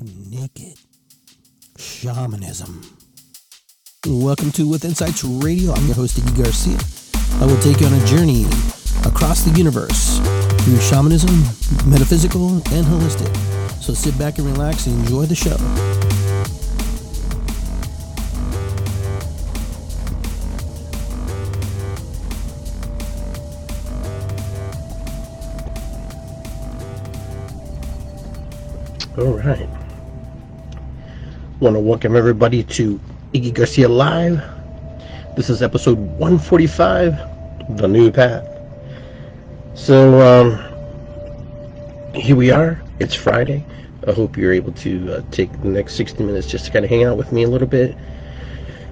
naked shamanism. Welcome to With Insights Radio. I'm your host, Iggy Garcia. I will take you on a journey across the universe through shamanism, metaphysical, and holistic. So sit back and relax and enjoy the show. All right. Want to welcome everybody to Iggy Garcia Live. This is episode 145, The New Path. So, um, here we are. It's Friday. I hope you're able to uh, take the next 60 minutes just to kind of hang out with me a little bit.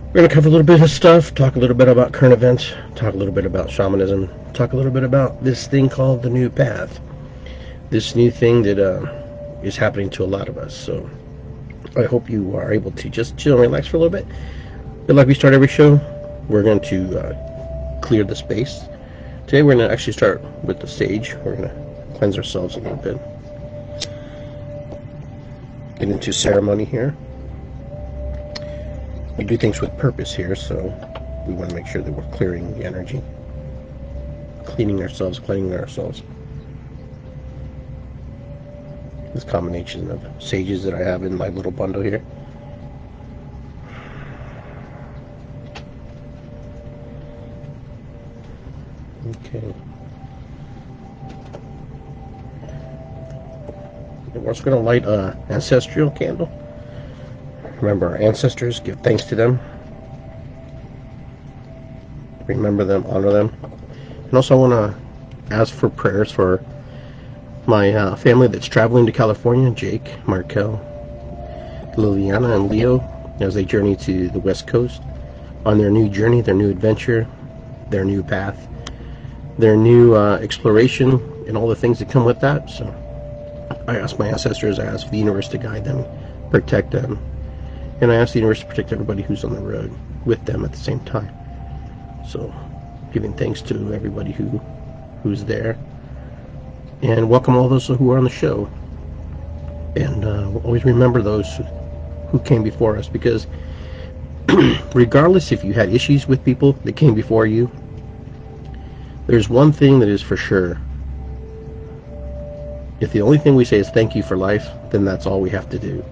We're going to cover a little bit of stuff, talk a little bit about current events, talk a little bit about shamanism, talk a little bit about this thing called the new path. This new thing that uh, is happening to a lot of us. So I hope you are able to just chill and relax for a little bit. But like we start every show, we're going to uh, clear the space. Today we're going to actually start with the sage. We're going to cleanse ourselves a little bit. Get into ceremony here. We do things with purpose here, so we want to make sure that we're clearing the energy, cleaning ourselves, cleaning ourselves. This combination of sages that I have in my little bundle here. Okay. We're also going to light a ancestral candle. Remember our ancestors, give thanks to them. Remember them, honor them. And also I want to ask for prayers for my uh, family that's traveling to California, Jake, Markel, Liliana, and Leo, as they journey to the West Coast on their new journey, their new adventure, their new path, their new uh, exploration, and all the things that come with that. So I ask my ancestors, I ask the universe to guide them, protect them, and I ask the universe to protect everybody who's on the road with them at the same time. So giving thanks to everybody who who's there and welcome all those who are on the show. And uh, always remember those who came before us because regardless if you had issues with people that came before you, there's one thing that is for sure. If the only thing we say is thank you for life, then that's all we have to do.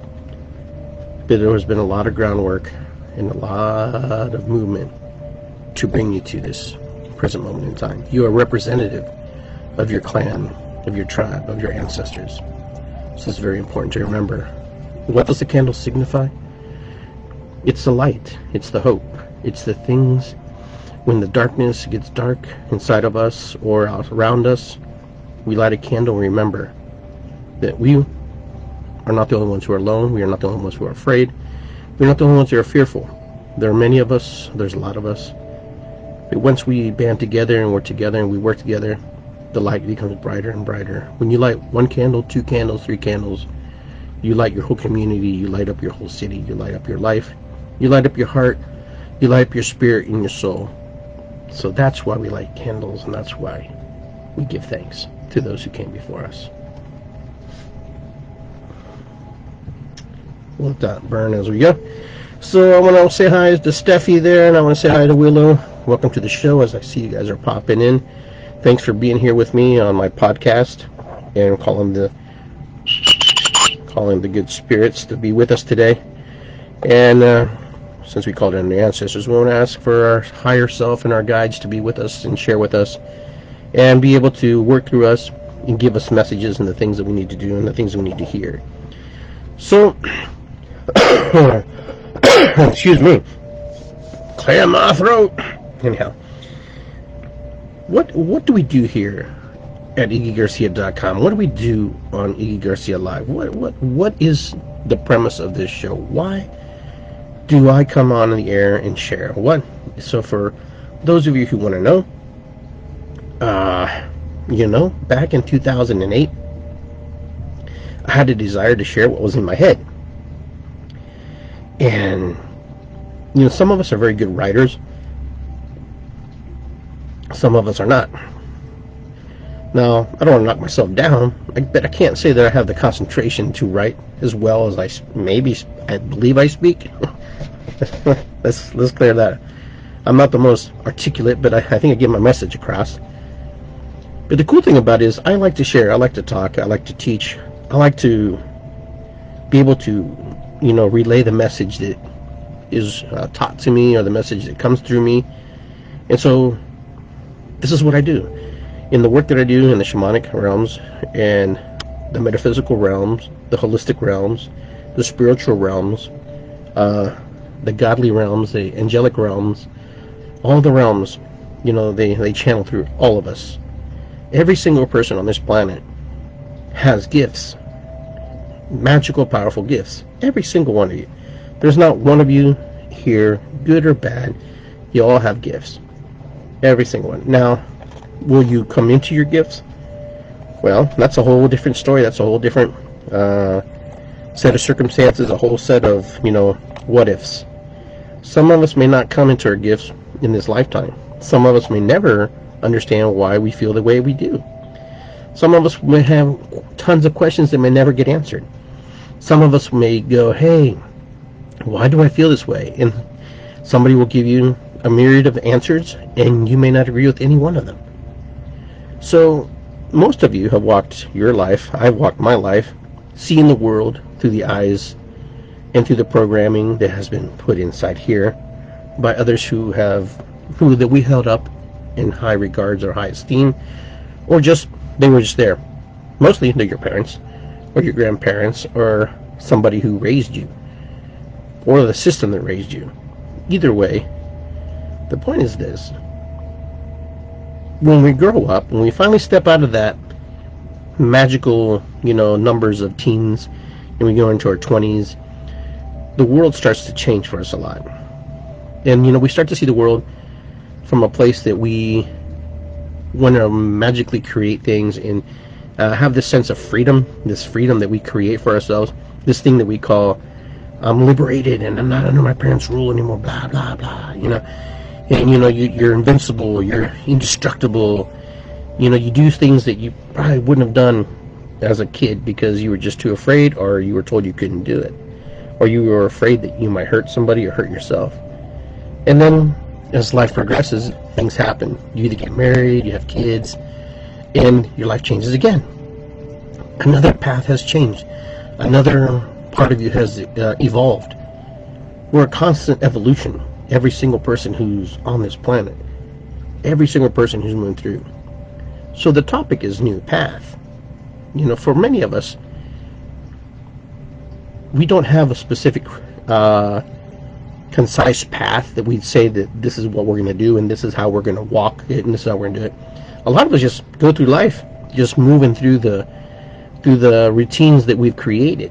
But there has been a lot of groundwork and a lot of movement to bring you to this present moment in time. You are representative of your clan, of your tribe, of your ancestors. So it's very important to remember. What does the candle signify? It's the light, it's the hope, it's the things when the darkness gets dark inside of us or around us, we light a candle and remember that we are not the only ones who are alone, we are not the only ones who are afraid, we're not the only ones who are fearful. There are many of us, there's a lot of us. But once we band together and we're together and we work together, the light becomes brighter and brighter. When you light one candle, two candles, three candles, you light your whole community, you light up your whole city, you light up your life, you light up your heart, you light up your spirit and your soul. So that's why we light candles, and that's why we give thanks to those who came before us. Let that burn as we go. So I want to say hi to Steffi there, and I want to say hi to Willow. Welcome to the show as I see you guys are popping in thanks for being here with me on my podcast and calling the calling the good spirits to be with us today. And uh, since we called in the ancestors, we want to ask for our higher self and our guides to be with us and share with us and be able to work through us and give us messages and the things that we need to do and the things we need to hear. So, excuse me, clear my throat. Anyhow, what what do we do here at IggyGarcia.com? What do we do on Iggy Garcia Live? What what what is the premise of this show? Why do I come on the air and share? What? So for those of you who want to know, uh, you know, back in 2008, I had a desire to share what was in my head, and you know, some of us are very good writers some of us are not. Now, I don't want to knock myself down, but I can't say that I have the concentration to write as well as I maybe I believe I speak. let's let's clear that. I'm not the most articulate, but I, I think I get my message across. But the cool thing about it is I like to share, I like to talk, I like to teach, I like to be able to, you know, relay the message that is uh, taught to me or the message that comes through me. And so this is what I do. In the work that I do in the shamanic realms and the metaphysical realms, the holistic realms, the spiritual realms, uh, the godly realms, the angelic realms, all the realms, you know, they, they channel through all of us. Every single person on this planet has gifts. Magical, powerful gifts. Every single one of you. There's not one of you here, good or bad. You all have gifts. Every single one. Now, will you come into your gifts? Well, that's a whole different story. That's a whole different uh, set of circumstances, a whole set of, you know, what ifs. Some of us may not come into our gifts in this lifetime. Some of us may never understand why we feel the way we do. Some of us may have tons of questions that may never get answered. Some of us may go, hey, why do I feel this way? And somebody will give you a myriad of answers, and you may not agree with any one of them. So, most of you have walked your life, I've walked my life, seeing the world through the eyes and through the programming that has been put inside here by others who have who that we held up in high regards or high esteem or just they were just there mostly they're your parents or your grandparents or somebody who raised you or the system that raised you either way the point is this. When we grow up when we finally step out of that magical you know numbers of teens and we go into our 20s the world starts to change for us a lot. And you know we start to see the world from a place that we want to magically create things and uh, have this sense of freedom this freedom that we create for ourselves this thing that we call I'm liberated and I'm not under my parents' rule anymore blah blah blah you know and you know you, you're invincible you're indestructible you know you do things that you probably wouldn't have done as a kid because you were just too afraid or you were told you couldn't do it or you were afraid that you might hurt somebody or hurt yourself and then as life progresses, things happen. You either get married, you have kids, and your life changes again. Another path has changed. Another part of you has uh, evolved. We're a constant evolution. Every single person who's on this planet, every single person who's moving through. So the topic is new path. You know, for many of us, we don't have a specific uh, concise path that we'd say that this is what we're going to do and this is how we're going to walk it and this is how we're going to do it. A lot of us just go through life just moving through the through the routines that we've created.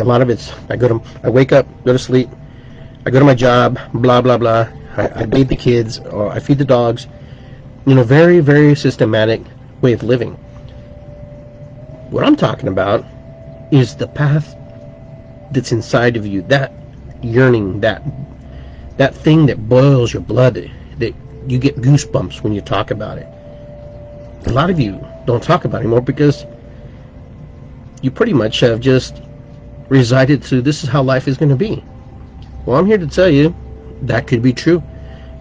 A lot of it's I go to I wake up, go to sleep, I go to my job, blah blah blah. I, I bathe the kids or I feed the dogs. You know, very very systematic way of living. What I'm talking about is the path that's inside of you, that yearning, that that thing that boils your blood, that you get goosebumps when you talk about it. A lot of you don't talk about it anymore because you pretty much have just resided to this is how life is going to be. Well, I'm here to tell you that could be true,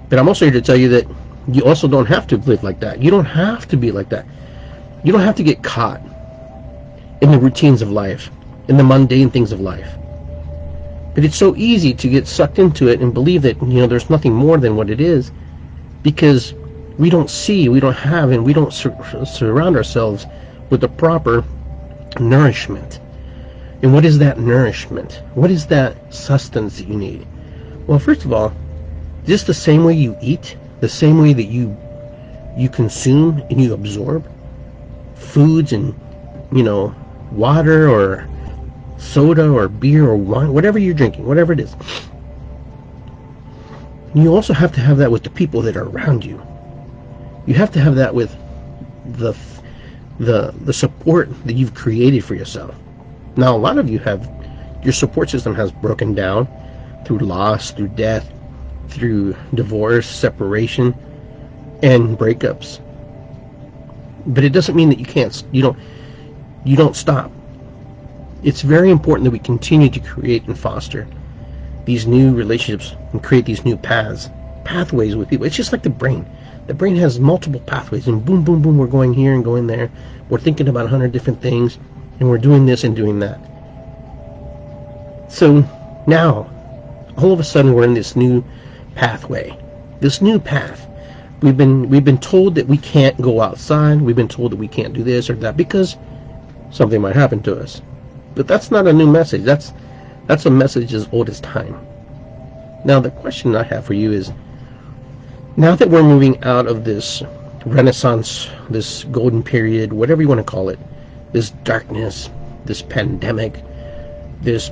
but I'm also here to tell you that you also don't have to live like that. You don't have to be like that. You don't have to get caught in the routines of life, in the mundane things of life. But it's so easy to get sucked into it and believe that, you know, there's nothing more than what it is because we don't see, we don't have, and we don't sur surround ourselves with the proper nourishment. And what is that nourishment? What is that sustenance that you need? Well, first of all, just the same way you eat, the same way that you you consume and you absorb foods and you know water or soda or beer or wine, whatever you're drinking, whatever it is. You also have to have that with the people that are around you. You have to have that with the the the support that you've created for yourself. Now, a lot of you have your support system has broken down through loss, through death, through divorce, separation, and breakups. but it doesn't mean that you can't you don't you don't stop. It's very important that we continue to create and foster these new relationships and create these new paths pathways with people. It's just like the brain. The brain has multiple pathways and boom boom boom we're going here and going there. We're thinking about a hundred different things and we're doing this and doing that. So now all of a sudden we're in this new pathway. This new path. We've been we've been told that we can't go outside. We've been told that we can't do this or that because something might happen to us. But that's not a new message. That's that's a message as old as time. Now the question i have for you is now that we're moving out of this renaissance this golden period whatever you want to call it this darkness this pandemic this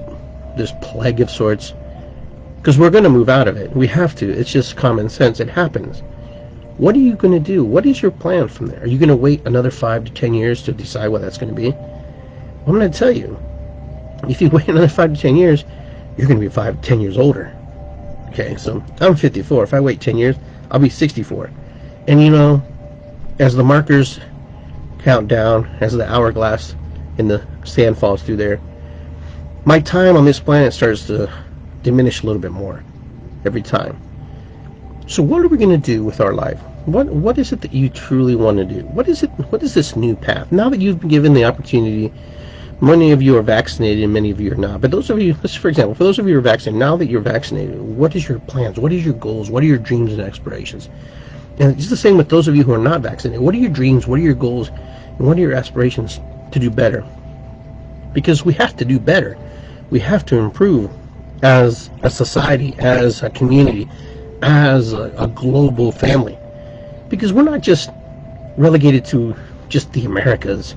this plague of sorts because we're going to move out of it we have to it's just common sense it happens what are you going to do? What is your plan from there? Are you going to wait another five to ten years to decide what that's going to be? I'm going to tell you, if you wait another five to ten years, you're going to be five to ten years older. Okay, so I'm 54. If I wait 10 years, I'll be 64. And you know, as the markers count down, as the hourglass in the sand falls through there, my time on this planet starts to diminish a little bit more every time. So what are we going to do with our life? What what is it that you truly want to do? What is it? What is this new path? Now that you've been given the opportunity, many of you are vaccinated and many of you are not. But those of you, for example, for those of you who are vaccinated, now that you're vaccinated, what is your plans? What is your goals? What are your dreams and aspirations? And it's the same with those of you who are not vaccinated. What are your dreams? What are your goals? And what are your aspirations to do better? Because we have to do better. We have to improve as a society, as a community, as a, a global family because we're not just relegated to just the Americas.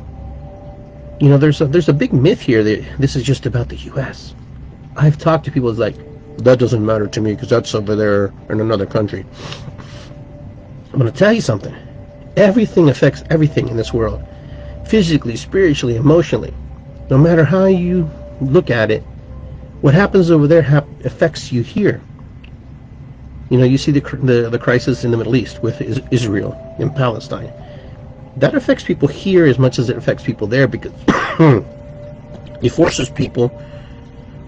You know, there's a, there's a big myth here that this is just about the U.S. I've talked to people like that doesn't matter to me because that's over there in another country. I'm going to tell you something. Everything affects everything in this world, physically, spiritually, emotionally. No matter how you look at it, what happens over there affects you here. You know, you see the, the, the crisis in the Middle East with Israel and Palestine. That affects people here as much as it affects people there because it forces people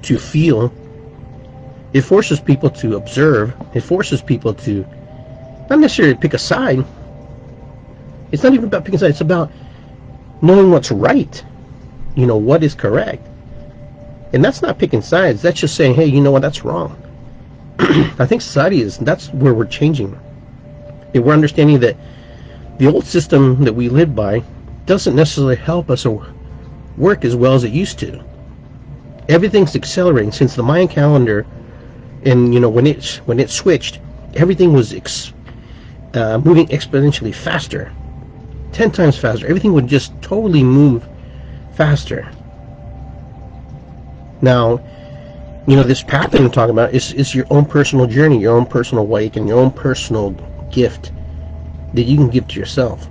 to feel. It forces people to observe. It forces people to not necessarily pick a side. It's not even about picking a side. It's about knowing what's right. You know, what is correct. And that's not picking sides. That's just saying, hey, you know what, that's wrong. I think society is that's where we're changing. And we're understanding that the old system that we live by doesn't necessarily help us or work as well as it used to. Everything's accelerating since the Mayan calendar, and you know when it when it switched, everything was ex, uh, moving exponentially faster, ten times faster. Everything would just totally move faster. Now, you know, this path that I'm talking about is, is your own personal journey, your own personal wake, and your own personal gift that you can give to yourself.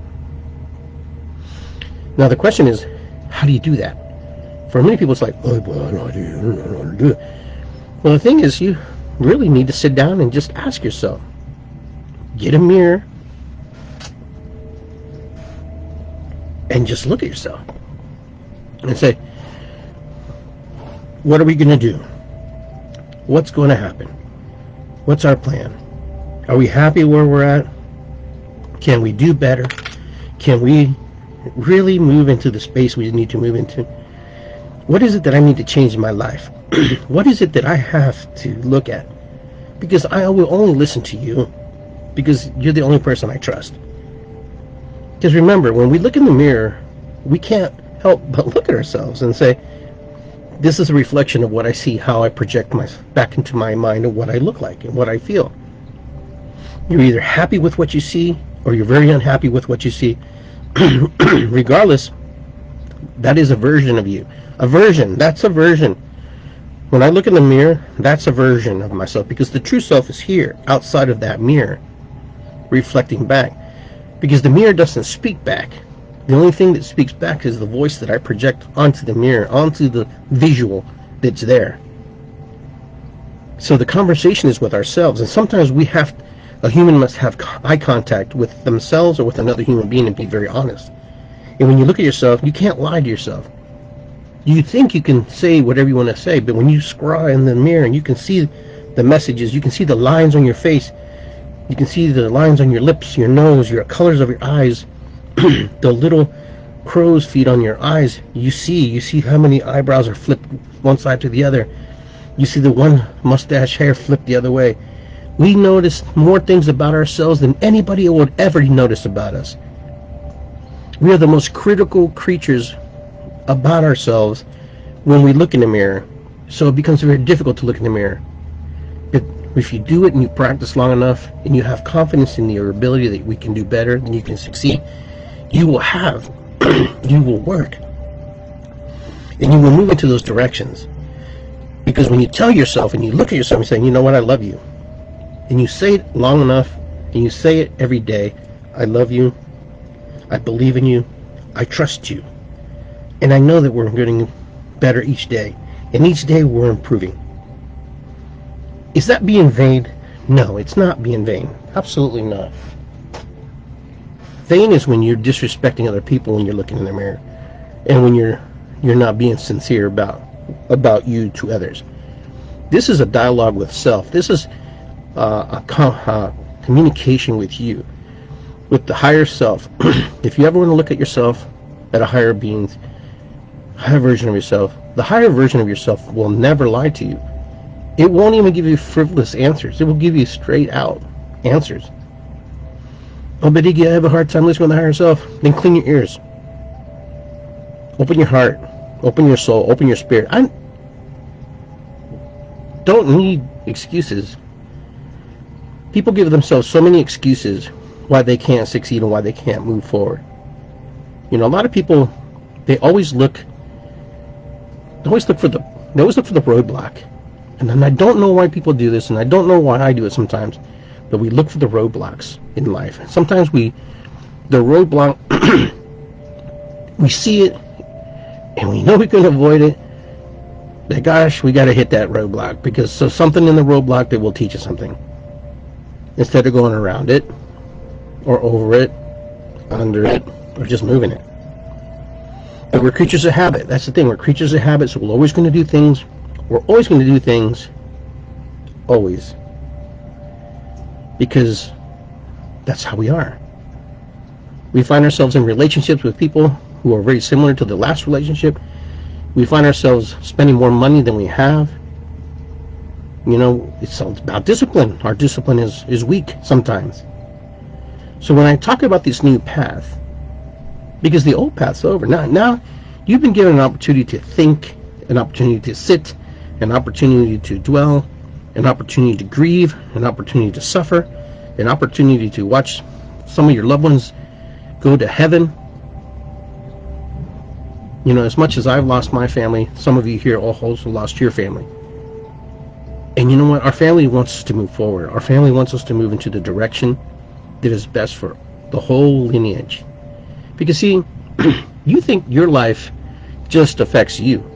Now, the question is, how do you do that? For many people, it's like, oh, well, I don't know how to do it. Well, the thing is, you really need to sit down and just ask yourself. Get a mirror and just look at yourself and say, what are we going to do? what's going to happen? What's our plan? Are we happy where we're at? Can we do better? Can we really move into the space we need to move into? What is it that I need to change in my life? what is it that I have to look at? Because I will only listen to you because you're the only person I trust. Because remember, when we look in the mirror, we can't help but look at ourselves and say, this is a reflection of what I see, how I project my back into my mind of what I look like and what I feel. You're either happy with what you see or you're very unhappy with what you see. Regardless, that is a version of you. A version, that's a version. When I look in the mirror, that's a version of myself because the true self is here, outside of that mirror, reflecting back. Because the mirror doesn't speak back. The only thing that speaks back is the voice that I project onto the mirror, onto the visual that's there. So the conversation is with ourselves, and sometimes we have, a human must have eye contact with themselves or with another human being and be very honest. And when you look at yourself, you can't lie to yourself. You think you can say whatever you want to say, but when you scrawl in the mirror and you can see the messages, you can see the lines on your face, you can see the lines on your lips, your nose, your colors of your eyes, the little crow's feet on your eyes. You see, you see how many eyebrows are flipped one side to the other. You see the one mustache hair flipped the other way. We notice more things about ourselves than anybody would ever notice about us. We are the most critical creatures about ourselves when we look in the mirror. So it becomes very difficult to look in the mirror. If you do it and you practice long enough and you have confidence in your ability that we can do better and you can succeed, you will have, you will work. And you will move into those directions. Because when you tell yourself and you look at yourself and say, you know what, I love you. And you say it long enough and you say it every day, I love you, I believe in you, I trust you. And I know that we're getting better each day. And each day we're improving. Is that being vain? No, it's not being vain. Absolutely not. Vain is when you're disrespecting other people when you're looking in the mirror. And when you're you're not being sincere about about you to others. This is a dialogue with self. This is uh, a com- uh, communication with you, with the higher self. if you ever want to look at yourself at a higher being, higher version of yourself, the higher version of yourself will never lie to you. It won't even give you frivolous answers. It will give you straight out answers. Oh, but Iggy, I have a hard time listening to the higher self. Then clean your ears. Open your heart. Open your soul. Open your spirit. I don't need excuses. People give themselves so many excuses why they can't succeed and why they can't move forward. You know, a lot of people they always look they always look for the they always look for the roadblock. And I don't know why people do this and I don't know why I do it sometimes, but we look for the roadblocks in life. Sometimes we the roadblock we see it and we know we can avoid it, but gosh, we got to hit that roadblock because so something in the roadblock that will teach us something instead of going around it or over it, under it, or just moving it. But we're creatures of habit. That's the thing. We're creatures of habit, so we're always going to do things. We're always going to do things. Always. Because that's how we are. We find ourselves in relationships with people who are very similar to the last relationship. We find ourselves spending more money than we have. You know, it's all about discipline. Our discipline is, is weak sometimes. So when I talk about this new path, because the old path's over, now, now you've been given an opportunity to think, an opportunity to sit, an opportunity to dwell, an opportunity to grieve, an opportunity to suffer, an opportunity to watch some of your loved ones go to heaven you know, as much as I've lost my family, some of you here also lost your family. And you know what? Our family wants us to move forward. Our family wants us to move into the direction that is best for the whole lineage. Because, see, you think your life just affects you.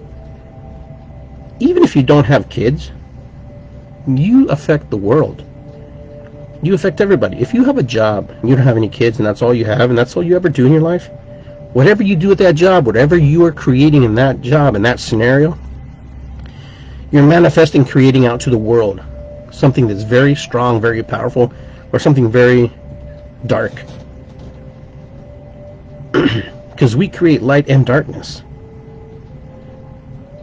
Even if you don't have kids, you affect the world. You affect everybody. If you have a job, you don't have any kids, and that's all you have, and that's all you ever do in your life, whatever you do at that job, whatever you are creating in that job, in that scenario, you're manifesting, creating out to the world something that's very strong, very powerful, or something very dark. Because we create light and darkness.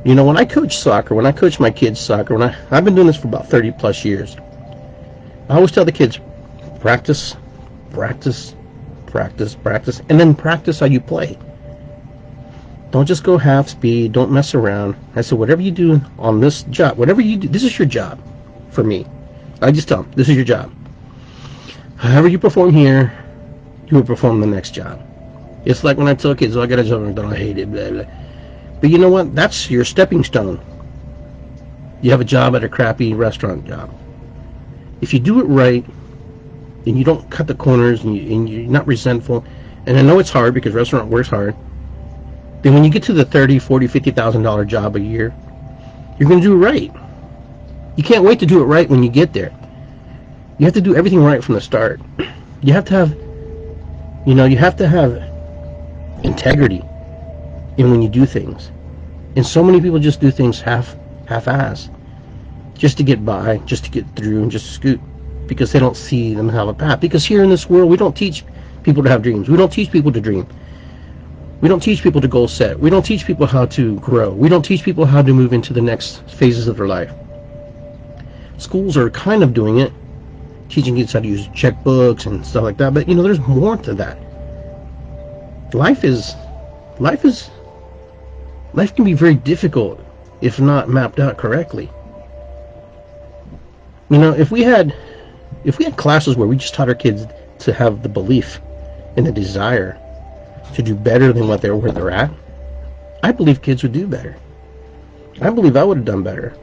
You know, when I coach soccer, when I coach my kids soccer, when I, I've been doing this for about 30 plus years, I always tell the kids, practice, practice, practice, practice, and then practice how you play. Don't just go half speed. Don't mess around. I said, whatever you do on this job, whatever you do, this is your job for me. I just tell them, this is your job. However you perform here, you will perform the next job. It's like when I tell kids, oh, I got a job, I hate it, blah, blah. But you know what? That's your stepping stone. You have a job at a crappy restaurant job. If you do it right, and you don't cut the corners and, you, and you're not resentful and i know it's hard because restaurant works hard then when you get to the 30 40 50 thousand dollar job a year you're going to do it right you can't wait to do it right when you get there you have to do everything right from the start you have to have you know you have to have integrity in when you do things. And so many people just do things half half-ass, just to get by, just to get through, and just scoot, because they don't see them have a path. Because here in this world, we don't teach people to have dreams. We don't teach people to dream. We don't teach people to goal set. We don't teach people how to grow. We don't teach people how to move into the next phases of their life. Schools are kind of doing it, teaching kids how to use checkbooks and stuff like that. But you know, there's more to that. Life is, life is, life can be very difficult if not mapped out correctly. You know, if we had, if we had classes where we just taught our kids to have the belief and the desire to do better than what they're where they're at, I believe kids would do better. I believe I would have done better.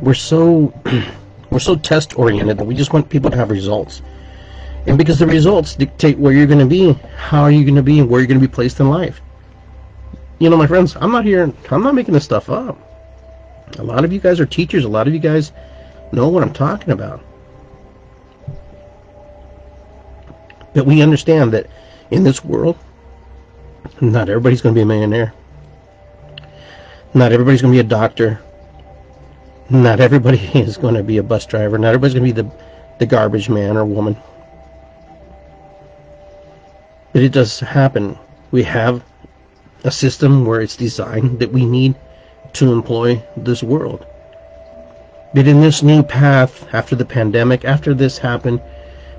We're so we're so test oriented that we just want people to have results. And because the results dictate where you're going to be, how are you going to be, and where you're going to be placed in life. You know, my friends, I'm not here, I'm not making this stuff up. A lot of you guys are teachers. A lot of you guys know what I'm talking about. But we understand that in this world, not everybody's going to be a millionaire. Not everybody's going to be a doctor. Not everybody is going to be a bus driver. Not everybody's going to be the, the garbage man or woman. But it does happen. We have a system where it's designed that we need to employ this world. But in this new path, after the pandemic, after this happened,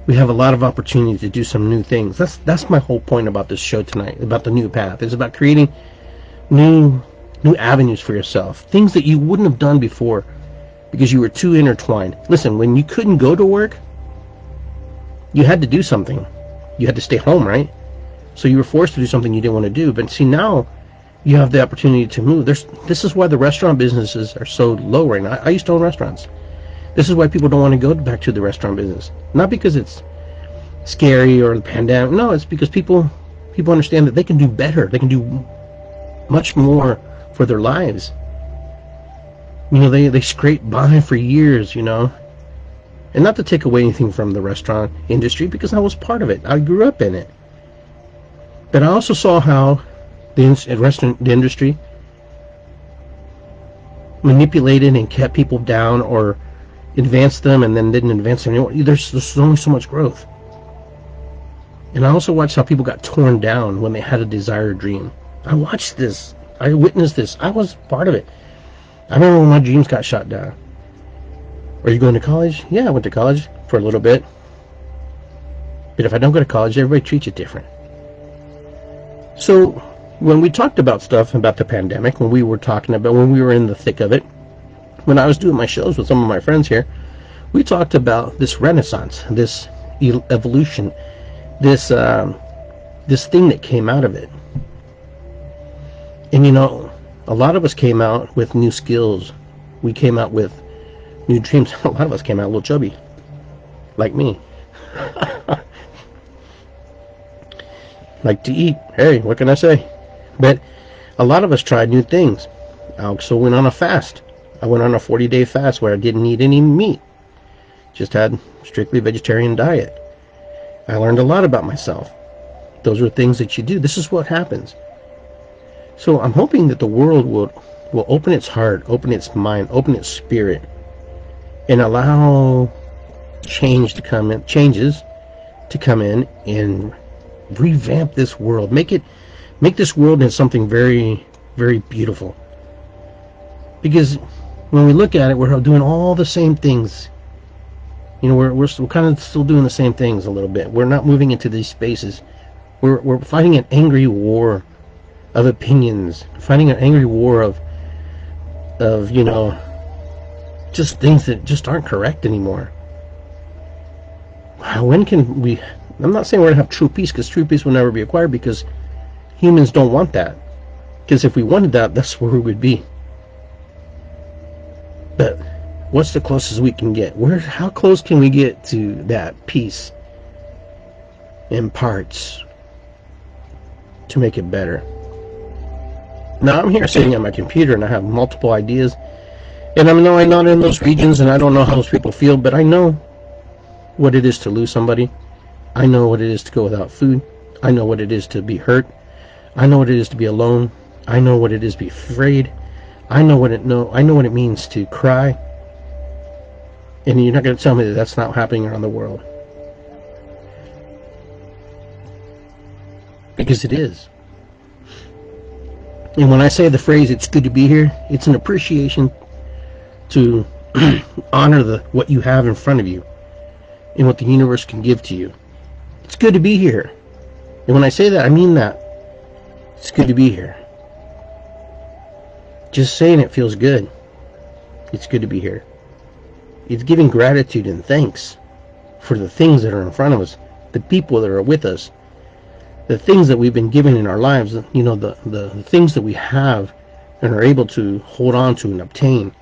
we have a lot of opportunity to do some new things. That's that's my whole point about this show tonight, about the new path. It's about creating new new avenues for yourself, things that you wouldn't have done before because you were too intertwined. Listen, when you couldn't go to work, you had to do something. You had to stay home, right? So you were forced to do something you didn't want to do. But see now, you have the opportunity to move. There's this is why the restaurant businesses are so low right now. I, I used to own restaurants. This is why people don't want to go back to the restaurant business. Not because it's scary or the pandemic. No, it's because people people understand that they can do better. They can do much more for their lives. You know, they, they scrape by for years, you know. And not to take away anything from the restaurant industry because I was part of it. I grew up in it. But I also saw how the restaurant the industry manipulated and kept people down or advanced them and then didn't advance them anymore. There's, there's only so much growth. And I also watched how people got torn down when they had a desired dream. I watched this. I witnessed this. I was part of it. I remember when my dreams got shot down. Are you going to college? Yeah, I went to college for a little bit. But if I don't go to college, everybody treats you different. So when we talked about stuff about the pandemic, when we were talking about when we were in the thick of it, when I was doing my shows with some of my friends here, we talked about this renaissance, this evolution, this um, this thing that came out of it. And you know, a lot of us came out with new skills. We came out with new dreams. A lot of us came out a little chubby, like me. like to eat. Hey, what can I say? But a lot of us tried new things. I also went on a fast. I went on a 40 day fast where I didn't eat any meat. Just had strictly vegetarian diet. I learned a lot about myself. Those are things that you do. This is what happens. So I'm hoping that the world will will open its heart, open its mind, open its spirit, and allow change to come in, changes to come in and revamp this world. Make it make this world into something very, very beautiful. Because when we look at it, we're doing all the same things. You know, we're, we're, we're kind of still doing the same things a little bit. We're not moving into these spaces. We're, we're fighting an angry war of opinions, fighting an angry war of, of, you know, just things that just aren't correct anymore. When can we, I'm not saying we're going to have true peace because true peace will never be acquired because Humans don't want that. Because if we wanted that, that's where we would be. But what's the closest we can get? Where how close can we get to that peace in parts to make it better? Now I'm here sitting at my computer and I have multiple ideas. And I know I'm not in those regions and I don't know how those people feel, but I know what it is to lose somebody. I know what it is to go without food. I know what it is to be hurt. I know what it is to be alone. I know what it is to be afraid. I know what it know. I know what it means to cry. And you're not going to tell me that that's not happening around the world. Because it is. And when I say the phrase "it's good to be here," it's an appreciation to honor the what you have in front of you and what the universe can give to you. It's good to be here. And when I say that, I mean that. It's good to be here. Just saying it feels good. It's good to be here. It's giving gratitude and thanks for the things that are in front of us, the people that are with us, the things that we've been given in our lives, you know, the, the, the things that we have and are able to hold on to and obtain.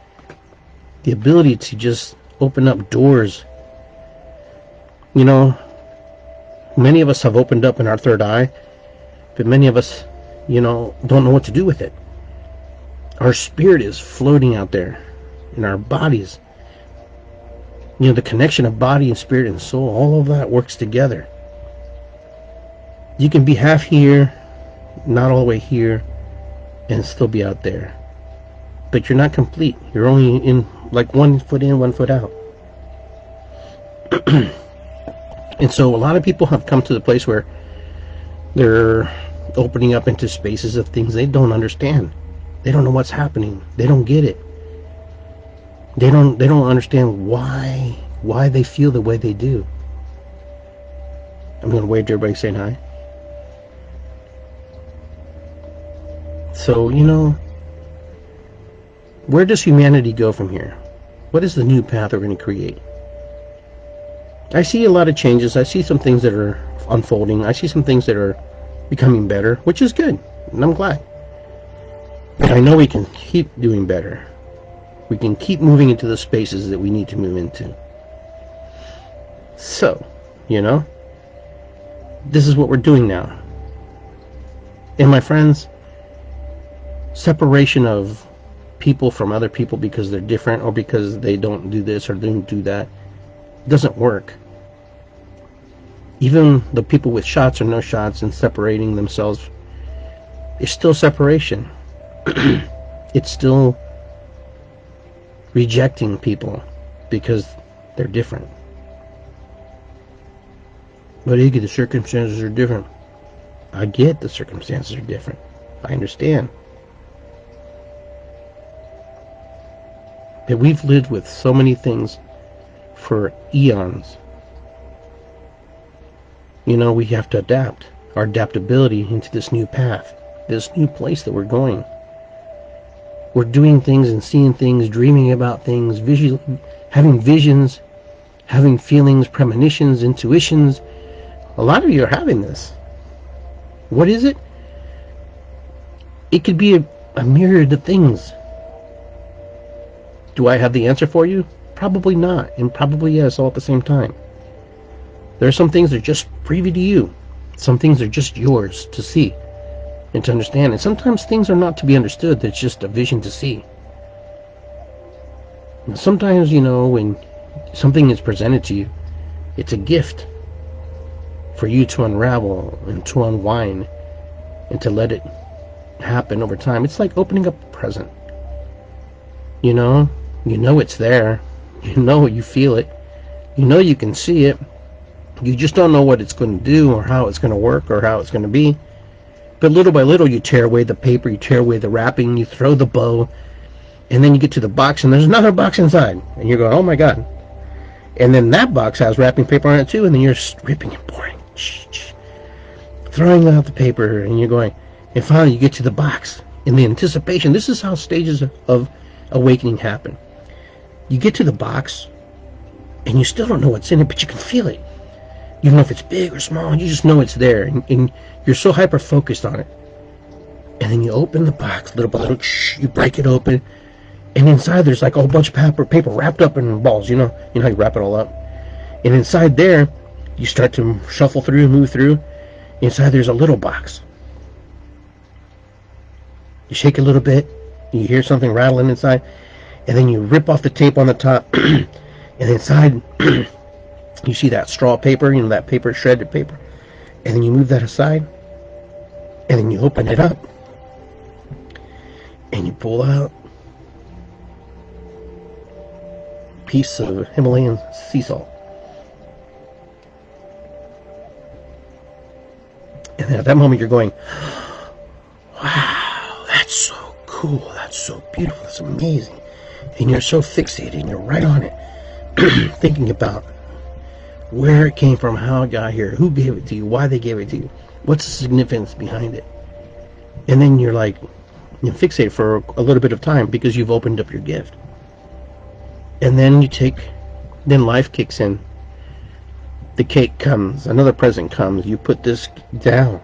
The ability to just open up doors. You know, many of us have opened up in our third eye, but many of us, you know, don't know what to do with it. Our spirit is floating out there in our bodies. You know, the connection of body and spirit and soul, all of that works together you can be half here, not all the way here, and still be out there. But you're not complete. You're only in like one foot in, one foot out. and so a lot of people have come to the place where they're opening up into spaces of things they don't understand. They don't know what's happening. They don't get it. They don't they don't understand why why they feel the way they do. I'm gonna wave to everybody saying hi. So, you know, where does humanity go from here? What is the new path we're going to create? I see a lot of changes. I see some things that are unfolding. I see some things that are becoming better, which is good, and I'm glad. But I know we can keep doing better. We can keep moving into the spaces that we need to move into. So, you know, this is what we're doing now. And my friends, separation of people from other people because they're different or because they don't do this or they don't do that doesn't work. Even the people with shots or no shots and separating themselves is still separation. it's still rejecting people because they're different. But Iggy, the circumstances are different. I get the circumstances are different. I understand. that we've lived with so many things for eons. You know, we have to adapt our adaptability into this new path, this new place that we're going. We're doing things and seeing things, dreaming about things, visual, having visions, having feelings, premonitions, intuitions. A lot of you are having this. What is it? It could be a, a myriad of things do I have the answer for you? Probably not, and probably yes, all at the same time. There are some things that are just privy to you. Some things are just yours to see and to understand. And sometimes things are not to be understood, that's just a vision to see. And sometimes, you know, when something is presented to you, it's a gift for you to unravel and to unwind and to let it happen over time. It's like opening up a present. You know, you know it's there. You know you feel it. You know you can see it. You just don't know what it's going to do or how it's going to work or how it's going to be. But little by little, you tear away the paper, you tear away the wrapping, you throw the bow, and then you get to the box, and there's another box inside. And you're going, oh my God. And then that box has wrapping paper on it too, and then you're ripping and pouring, throwing out the paper, and you're going, and finally you get to the box. In the anticipation, this is how stages of awakening happen. You get to the box, and you still don't know what's in it, but you can feel it. You don't know if it's big or small, you just know it's there, and, and you're so hyper focused on it. And then you open the box little by little, shh, you break it open, and inside there's like a whole bunch of paper, paper wrapped up in balls. You know, you know how you wrap it all up. And inside there, you start to shuffle through, move through. Inside there's a little box. You shake a little bit, you hear something rattling inside, and then you rip off the tape on the top, and inside you see that straw paper, you know, that paper, shredded paper, and then you move that aside, and then you open it up, and you pull out a piece of Himalayan sea salt. And then at that moment, you're going, wow, that's so cool. That's so beautiful. That's amazing. And you're so fixated you're right on it, thinking about where it came from, how it got here, who gave it to you, why they gave it to you, what's the significance behind it. And then you're like, you fixate for a little bit of time because you've opened up your gift. And then you take, then life kicks in the cake comes, another present comes, you put this down.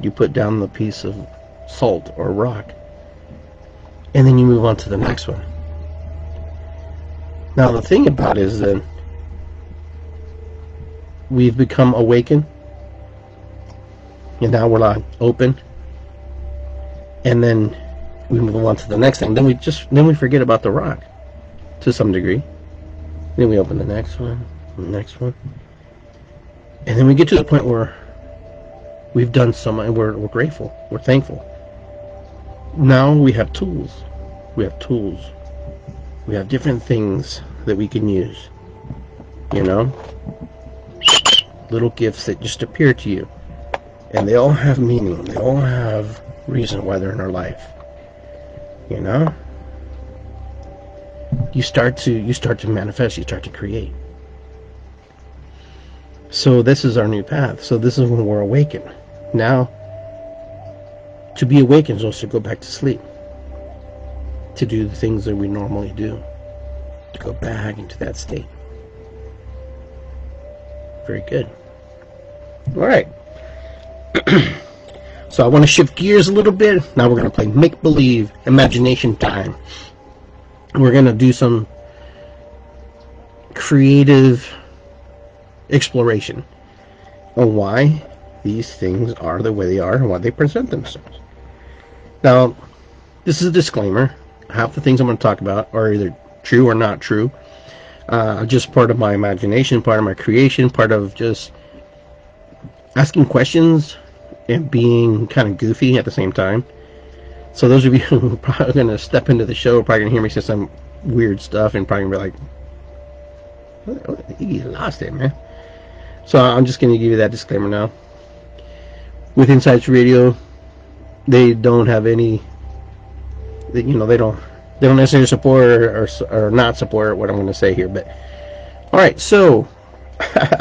You put down the piece of salt or rock. And then you move on to the next one. Now the thing about it is that we've become awakened. And now we're like open. And then we move on to the next thing. Then we just then we forget about the rock to some degree. Then we open the next one, the next one. And then we get to the point where we've done so much, we're, we're grateful, we're thankful. Now we have tools. We have tools. We have different things that we can use. You know? Little gifts that just appear to you. And they all have meaning. They all have reason why they're in our life. You know? You start to you start to manifest, you start to create. So this is our new path. So this is when we're awakened. Now, to be awakened is also to go back to sleep. To do the things that we normally do. To go back into that state. Very good. All right. so I want to shift gears a little bit. Now we're going to play make believe imagination time. We're going to do some creative exploration on why these things are the way they are and why they present themselves. Now, this is a disclaimer. Half the things I'm going to talk about are either true or not true. Uh, just part of my imagination, part of my creation, part of just asking questions and being kind of goofy at the same time. So those of you who are probably going to step into the show are probably going to hear me say some weird stuff and probably be like, you lost it, man. So I'm just going to give you that disclaimer now. With Insights Radio, they don't have any, you know, they don't, they don't necessarily support or, or, not support what I'm going to say here. But all right, so,